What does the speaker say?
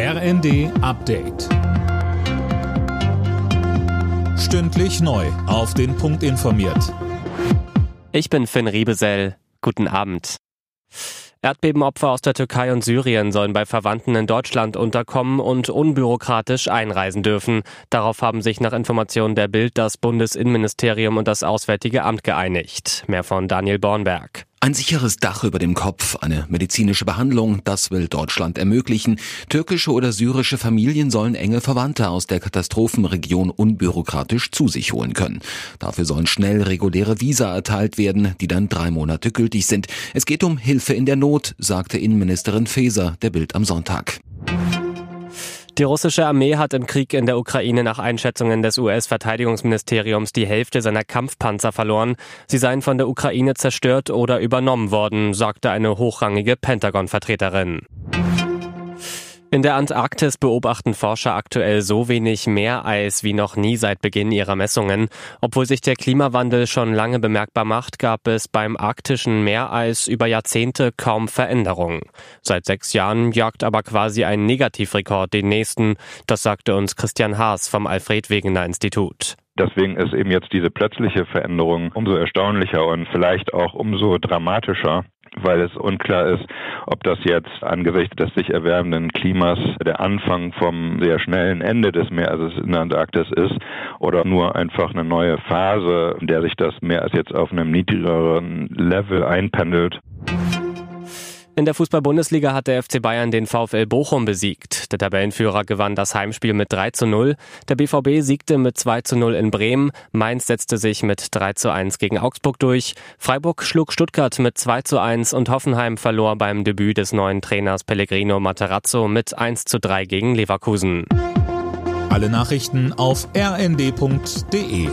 RND Update. Stündlich neu. Auf den Punkt informiert. Ich bin Finn Riebesell. Guten Abend. Erdbebenopfer aus der Türkei und Syrien sollen bei Verwandten in Deutschland unterkommen und unbürokratisch einreisen dürfen. Darauf haben sich nach Informationen der Bild das Bundesinnenministerium und das Auswärtige Amt geeinigt. Mehr von Daniel Bornberg. Ein sicheres Dach über dem Kopf, eine medizinische Behandlung, das will Deutschland ermöglichen. Türkische oder syrische Familien sollen enge Verwandte aus der Katastrophenregion unbürokratisch zu sich holen können. Dafür sollen schnell reguläre Visa erteilt werden, die dann drei Monate gültig sind. Es geht um Hilfe in der Not, sagte Innenministerin Faeser der Bild am Sonntag. Die russische Armee hat im Krieg in der Ukraine nach Einschätzungen des US-Verteidigungsministeriums die Hälfte seiner Kampfpanzer verloren. Sie seien von der Ukraine zerstört oder übernommen worden, sagte eine hochrangige Pentagon-Vertreterin. In der Antarktis beobachten Forscher aktuell so wenig Meereis wie noch nie seit Beginn ihrer Messungen. Obwohl sich der Klimawandel schon lange bemerkbar macht, gab es beim arktischen Meereis über Jahrzehnte kaum Veränderungen. Seit sechs Jahren jagt aber quasi ein Negativrekord den nächsten. Das sagte uns Christian Haas vom Alfred Wegener Institut. Deswegen ist eben jetzt diese plötzliche Veränderung umso erstaunlicher und vielleicht auch umso dramatischer, weil es unklar ist, ob das jetzt angesichts des sich erwärmenden Klimas der Anfang vom sehr schnellen Ende des Meeres in der Antarktis ist oder nur einfach eine neue Phase, in der sich das Meer jetzt auf einem niedrigeren Level einpendelt. In der Fußball-Bundesliga hat der FC Bayern den VfL Bochum besiegt. Der Tabellenführer gewann das Heimspiel mit 3 zu 0. Der BVB siegte mit 2 zu 0 in Bremen. Mainz setzte sich mit 3 zu 1 gegen Augsburg durch. Freiburg schlug Stuttgart mit 2 zu 1 und Hoffenheim verlor beim Debüt des neuen Trainers Pellegrino Materazzo mit 1 zu 3 gegen Leverkusen. Alle Nachrichten auf rnd.de